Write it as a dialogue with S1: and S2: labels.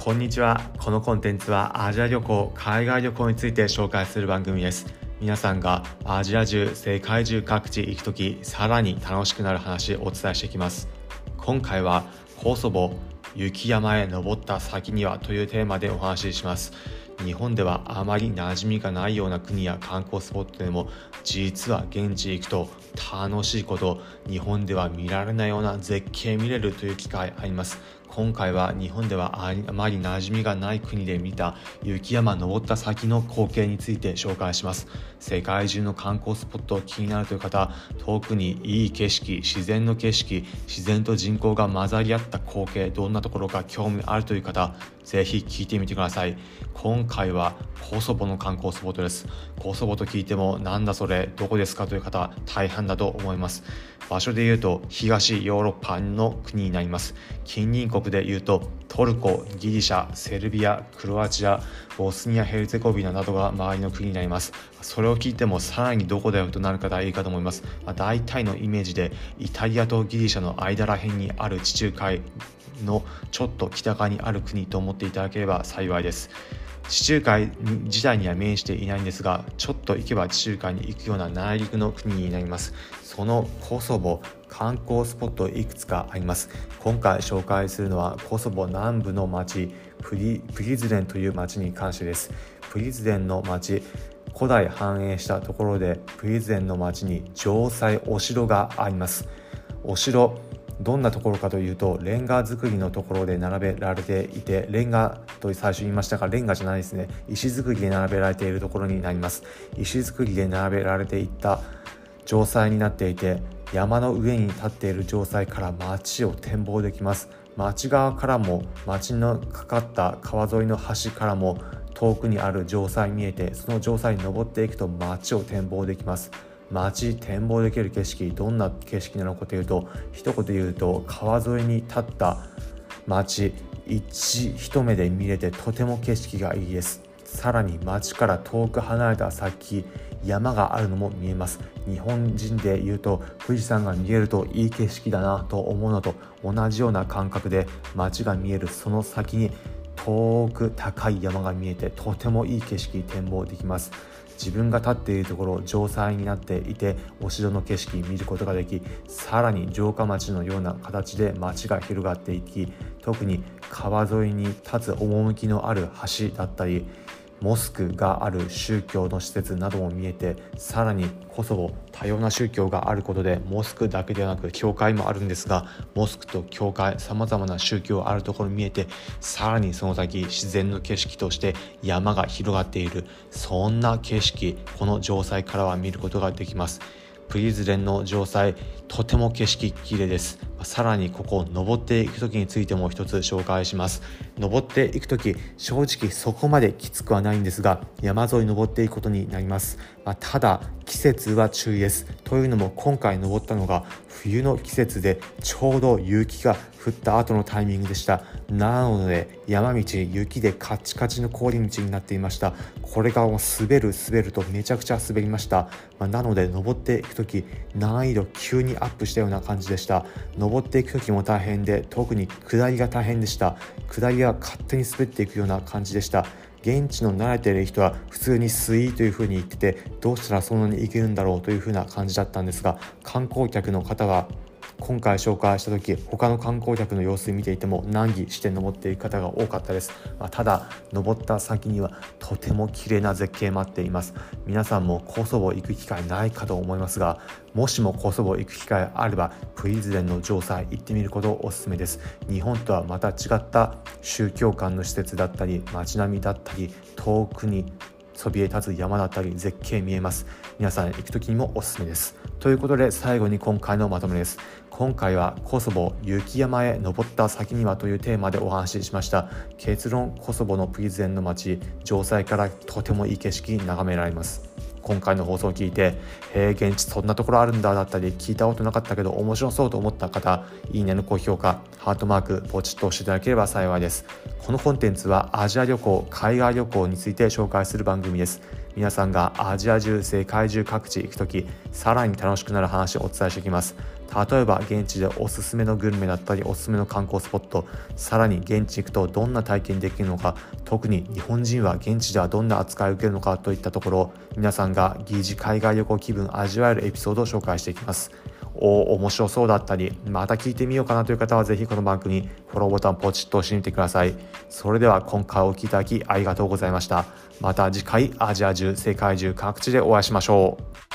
S1: こんにちは。このコンテンツはアジア旅行海外旅行について紹介する番組です。皆さんがアジア中世界中各地行く時さらに楽しくなる話をお伝えしていきます。今回はコソボ雪山へ登った先にはというテーマでお話しします。日本ではあまり馴染みがないような国や観光スポットでも実は現地へ行くと楽しいこと日本では見られないような絶景見れるという機会あります。今回は日本ではあまり馴染みがない国で見た雪山登った先の光景について紹介します。世界中の観光スポット気になるという方遠くにいい景色自然の景色自然と人口が混ざり合った光景どんなところか興味あるという方ぜひ聞いてみてください。今回はコソボの観光スポットです。コソボと聞いてもなんだそれどこですかという方大半だと思います。場所で言うと東ヨーロッパの国になります。近隣国で言うとトルコギリシャセルビアクロアチアボスニア・ヘルツェゴビナなどが周りの国になります。それを聞いてもさらにどこだよとなる方いいかと思います、まあ、大体のイメージでイタリアとギリシャの間ら辺にある地中海のちょっと北側にある国と思ってていただければ幸いです。地中海自体には面していないんですがちょっと行けば地中海に行くような内陸の国になります。そのコソボ観光スポットいくつかあります。今回紹介するのはコソボ南部の町プリプリズレンという町に関してです。プリズレンの町古代繁栄したところでプリズレンの町に城塞お城があります。お城どんなところかというとレンガ造りのところで並べられていてレンガと最初言いましたがレンガじゃないですね。石造りで並べられているところになります。石造りで並べられていった城塞になっていて山の上に立っている城塞から街を展望できます。町側からも町のかかった川沿いの橋からも遠くにある城塞見えてその城塞に登っていくと街を展望できます。街展望できる景色どんな景色なのかというと一言で言うと川沿いに立った街一一目で見れてとても景色がいいです。さらに街から遠く離れた先山があるのも見えます。日本人で言うと富士山が見えるといい景色だなと思うのと同じような感覚で街が見えるその先に遠く高い山が見えてとてもいい景色展望できます。自分が立っているところ城塞になっていてお城の景色見ることができさらに城下町のような形で町が広がっていき特に川沿いに立つ趣のある橋だったりモスクがある宗教の施設なども見えてさらにコソボ多様な宗教があることでモスクだけではなく教会もあるんですがモスクと教会さまざまな宗教あるところ見えてさらにその先自然の景色として山が広がっている。そんな景色この城塞からは見ることができます。プリズレンの城塞とても景色綺麗です。さらにここ登っていく時についても一つ紹介します。登っていく時正直そこまできつくはないんですが山沿い登っていくことになります、まあ、ただ季節は注意ですというのも今回登ったのが冬の季節でちょうど雪が降った後のタイミングでした。なので山道雪でカチカチの氷道になっていました。これがもう滑る滑るとめちゃくちゃ滑りました、まあ、なので登っていく時難易度急にアップしたような感じでした。登登っていく時も大変で特に下りが大変でした。下りが勝手に滑っていくような感じでした。現地の慣れている人は普通にスイーというふうに言っててどうしたらそんなに行けるんだろうというふうな感じだったんですが観光客の方は今回紹介した時他の観光客の様子を見ていても難儀して登っていく方が多かったです、まあ、ただ登った先にはとても綺麗な絶景待っています。皆さんもコソボ行く機会ないかと思いますがもしもコソボ行く機会あればプリズレンの城塞行ってみることをおすすめです。日本とはまた違った宗教観の施設だったり街並みだったり遠くにそびえ立つ山だったり絶景見えます。皆さん行く時にもおすすめです。ということで最後に今回のまとめです。今回はコソボ雪山へ登った先にはというテーマでお話ししました。結論コソボのプリゼンの街城塞からとてもいい景色眺められます。今回の放送を聞いて「へえ現地そんなところあるんだ」だったり聞いたことなかったけど面白そうと思った方いいねの高評価ハートマークポチッと押していただければ幸いですこのコンテンツはアジア旅行海外旅行について紹介する番組です。皆さんがアジア中世界中各地行く時さらに楽しくなる話をお伝えしていきます。例えば現地でおすすめのグルメだったりおすすめの観光スポットさらに現地行くとどんな体験できるのか特に日本人は現地ではどんな扱いを受けるのかといったところ皆さんが疑似海外旅行気分味わえるエピソードを紹介していきます。面白そうだったりまた聞いてみようかなという方はぜひこの番組フォローボタンポチッと押してみてください。それでは今回お聴きいただきありがとうございました。また次回アジア中世界中各地でお会いしましょう。